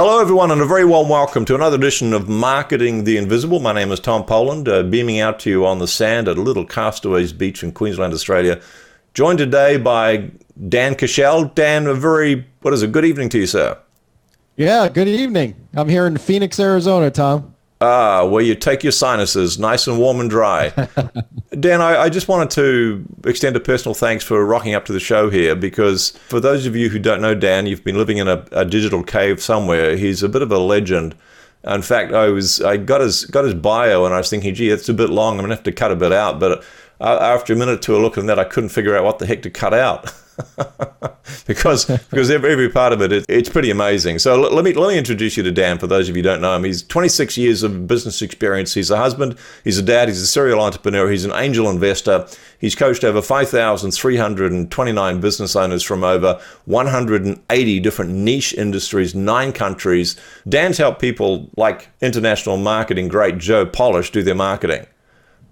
Hello, everyone, and a very warm welcome to another edition of Marketing the Invisible. My name is Tom Poland, uh, beaming out to you on the sand at a little Castaways Beach in Queensland, Australia. Joined today by Dan Kuschell. Dan, a very, what is it, good evening to you, sir. Yeah, good evening. I'm here in Phoenix, Arizona, Tom. Ah, where you take your sinuses nice and warm and dry. Dan, I, I, just wanted to extend a personal thanks for rocking up to the show here because for those of you who don't know Dan, you've been living in a, a digital cave somewhere. He's a bit of a legend. In fact, I was I got his got his bio and I was thinking, gee, it's a bit long. I'm gonna have to cut a bit out. But uh, after a minute to a looking at that, I couldn't figure out what the heck to cut out. because because every, part of it, it, it's pretty amazing. So let, let me let me introduce you to Dan. For those of you who don't know him, he's 26 years of business experience. He's a husband, he's a dad, he's a serial entrepreneur, he's an angel investor. He's coached over 5,329 business owners from over 180 different niche industries, nine countries. Dan's helped people like international marketing great Joe Polish do their marketing.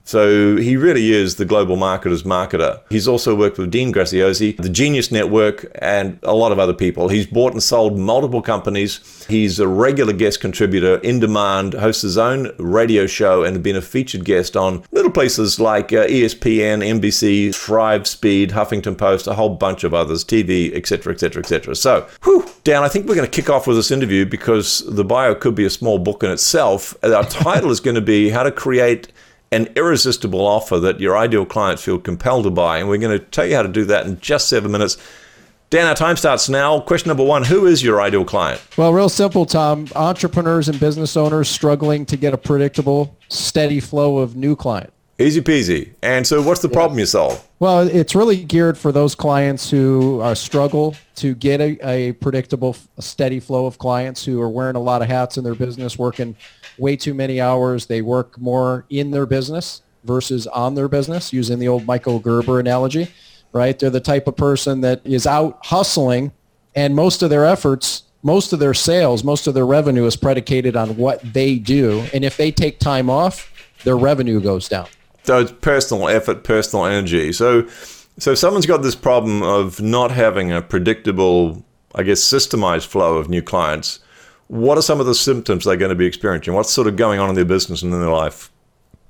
So he really is the global marketer's marketer. He's also worked with Dean Graziosi, the Genius Network, and a lot of other people. He's bought and sold multiple companies. He's a regular guest contributor, in demand, hosts his own radio show, and been a featured guest on little places like uh, ESPN, NBC, Thrive Speed, Huffington Post, a whole bunch of others, TV, etc., etc., etc. So, whew, Dan, I think we're going to kick off with this interview because the bio could be a small book in itself. Our title is going to be How to Create an irresistible offer that your ideal clients feel compelled to buy. And we're going to tell you how to do that in just seven minutes. Dan, our time starts now. Question number one Who is your ideal client? Well, real simple, Tom. Entrepreneurs and business owners struggling to get a predictable, steady flow of new clients. Easy peasy. And so, what's the problem you solve? Well, it's really geared for those clients who uh, struggle to get a, a predictable, a steady flow of clients who are wearing a lot of hats in their business, working way too many hours. They work more in their business versus on their business, using the old Michael Gerber analogy, right? They're the type of person that is out hustling and most of their efforts, most of their sales, most of their revenue is predicated on what they do. And if they take time off, their revenue goes down. So it's personal effort, personal energy. So so someone's got this problem of not having a predictable, I guess, systemized flow of new clients what are some of the symptoms they're going to be experiencing? What's sort of going on in their business and in their life?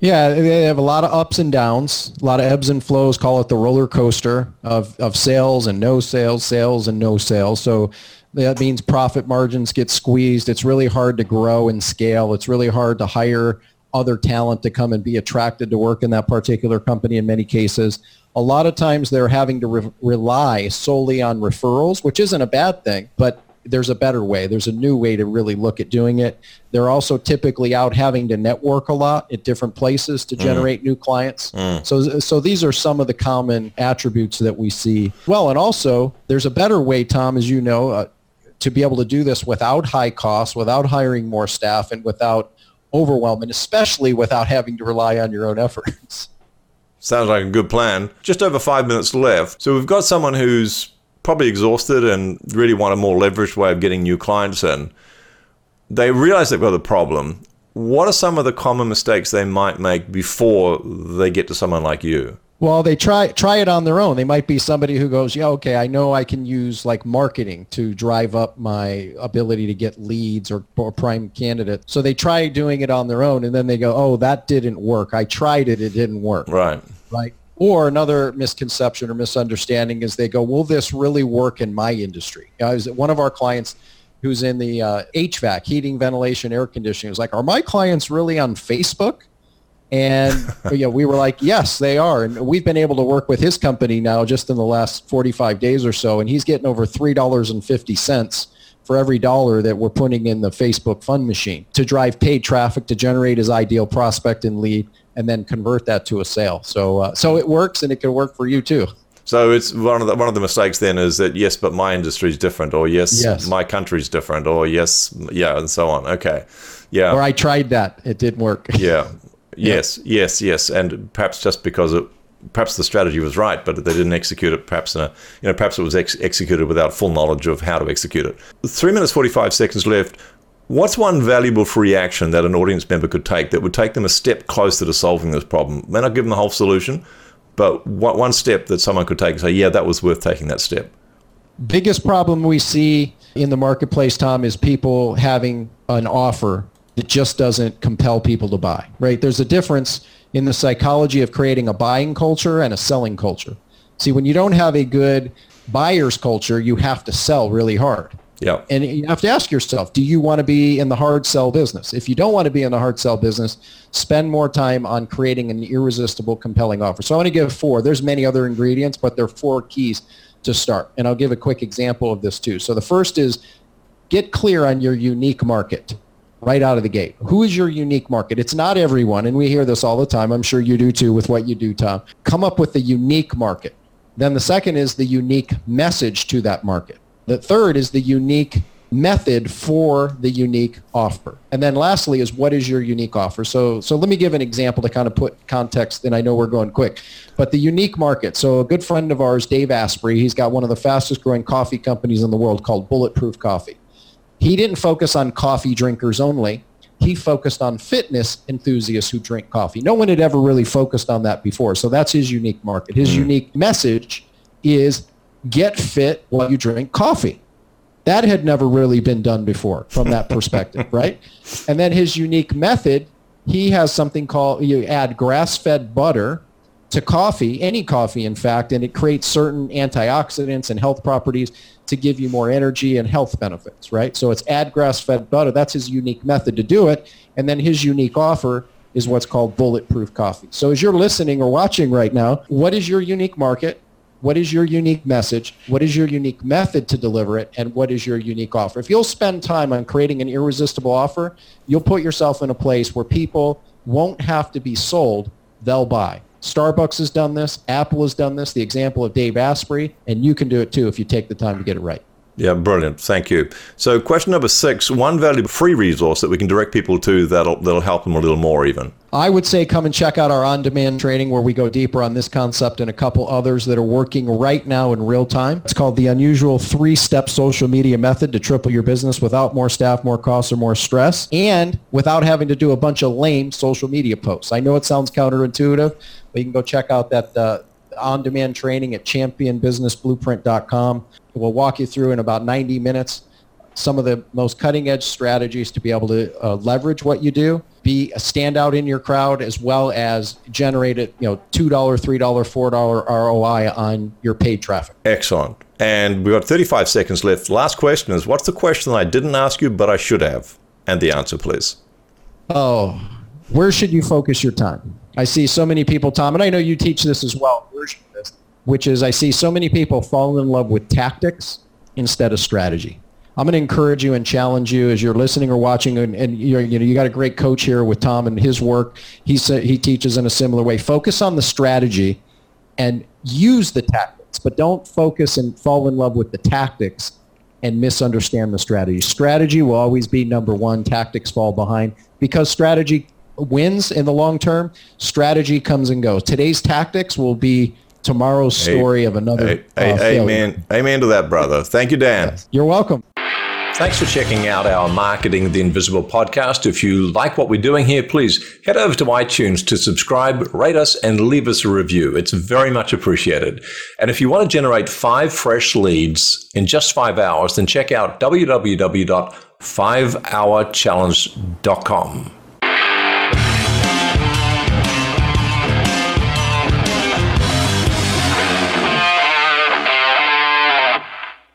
Yeah, they have a lot of ups and downs, a lot of ebbs and flows. Call it the roller coaster of, of sales and no sales, sales and no sales. So that means profit margins get squeezed. It's really hard to grow and scale. It's really hard to hire other talent to come and be attracted to work in that particular company in many cases. A lot of times they're having to re- rely solely on referrals, which isn't a bad thing, but there's a better way. There's a new way to really look at doing it. They're also typically out having to network a lot at different places to mm. generate mm. new clients. Mm. So, so these are some of the common attributes that we see. Well, and also there's a better way, Tom, as you know, uh, to be able to do this without high costs, without hiring more staff, and without overwhelming, especially without having to rely on your own efforts. Sounds like a good plan. Just over five minutes left. So we've got someone who's probably exhausted and really want a more leveraged way of getting new clients in, they realize they've got a problem. What are some of the common mistakes they might make before they get to someone like you? Well, they try try it on their own. They might be somebody who goes, "Yeah, okay, I know I can use like marketing to drive up my ability to get leads or, or prime candidate." So they try doing it on their own, and then they go, "Oh, that didn't work. I tried it; it didn't work." Right. Right. Or another misconception or misunderstanding is they go, will this really work in my industry? You know, one of our clients who's in the uh, HVAC, heating, ventilation, air conditioning, was like, are my clients really on Facebook? And you know, we were like, yes, they are. And we've been able to work with his company now just in the last 45 days or so. And he's getting over $3.50 for every dollar that we're putting in the Facebook fund machine to drive paid traffic to generate his ideal prospect and lead and then convert that to a sale. So uh, so it works, and it can work for you too. So it's one of the one of the mistakes then is that yes, but my industry is different, or yes, yes. my country's different, or yes, yeah, and so on. Okay, yeah. Or I tried that, it didn't work. Yeah. Yes, yeah. yes, yes, and perhaps just because it, perhaps the strategy was right, but they didn't execute it. Perhaps in a, you know, perhaps it was ex- executed without full knowledge of how to execute it. Three minutes forty five seconds left. What's one valuable free action that an audience member could take that would take them a step closer to solving this problem? May not give them the whole solution, but one step that someone could take and say, yeah, that was worth taking that step. Biggest problem we see in the marketplace, Tom, is people having an offer that just doesn't compel people to buy, right? There's a difference in the psychology of creating a buying culture and a selling culture. See, when you don't have a good buyer's culture, you have to sell really hard. Yeah. And you have to ask yourself, do you want to be in the hard sell business? If you don't want to be in the hard sell business, spend more time on creating an irresistible, compelling offer. So I want to give four. There's many other ingredients, but there are four keys to start. And I'll give a quick example of this too. So the first is get clear on your unique market right out of the gate. Who is your unique market? It's not everyone, and we hear this all the time. I'm sure you do too with what you do, Tom. Come up with the unique market. Then the second is the unique message to that market. The third is the unique method for the unique offer. And then lastly is what is your unique offer? So so let me give an example to kind of put context and I know we're going quick. But the unique market. So a good friend of ours, Dave Asprey, he's got one of the fastest growing coffee companies in the world called Bulletproof Coffee. He didn't focus on coffee drinkers only. He focused on fitness enthusiasts who drink coffee. No one had ever really focused on that before. So that's his unique market. His mm. unique message is get fit while you drink coffee. That had never really been done before from that perspective, right? And then his unique method, he has something called you add grass-fed butter to coffee, any coffee in fact, and it creates certain antioxidants and health properties to give you more energy and health benefits, right? So it's add grass-fed butter. That's his unique method to do it. And then his unique offer is what's called bulletproof coffee. So as you're listening or watching right now, what is your unique market? What is your unique message? What is your unique method to deliver it? And what is your unique offer? If you'll spend time on creating an irresistible offer, you'll put yourself in a place where people won't have to be sold, they'll buy. Starbucks has done this. Apple has done this. The example of Dave Asprey, and you can do it too if you take the time to get it right. Yeah, brilliant. Thank you. So, question number six: one valuable free resource that we can direct people to that'll that'll help them a little more, even. I would say come and check out our on-demand training where we go deeper on this concept and a couple others that are working right now in real time. It's called the unusual three-step social media method to triple your business without more staff, more costs, or more stress, and without having to do a bunch of lame social media posts. I know it sounds counterintuitive, but you can go check out that. Uh, on-demand training at championbusinessblueprint.com. We'll walk you through in about 90 minutes some of the most cutting edge strategies to be able to uh, leverage what you do, be a standout in your crowd, as well as generate it, you know, $2, $3, $4 ROI on your paid traffic. Excellent. And we've got 35 seconds left. Last question is, what's the question I didn't ask you, but I should have? And the answer, please. Oh, where should you focus your time? I see so many people, Tom, and I know you teach this as well, which is I see so many people fall in love with tactics instead of strategy. I'm going to encourage you and challenge you as you're listening or watching, and, and you know you got a great coach here with Tom and his work. He he teaches in a similar way. Focus on the strategy, and use the tactics, but don't focus and fall in love with the tactics and misunderstand the strategy. Strategy will always be number one. Tactics fall behind because strategy wins in the long term. Strategy comes and goes. Today's tactics will be tomorrow's story hey, of another. Hey, uh, hey, amen. Amen to that, brother. Thank you, Dan. Yes. You're welcome. Thanks for checking out our Marketing the Invisible podcast. If you like what we're doing here, please head over to iTunes to subscribe, rate us, and leave us a review. It's very much appreciated. And if you want to generate five fresh leads in just five hours, then check out www.5hourchallenge.com.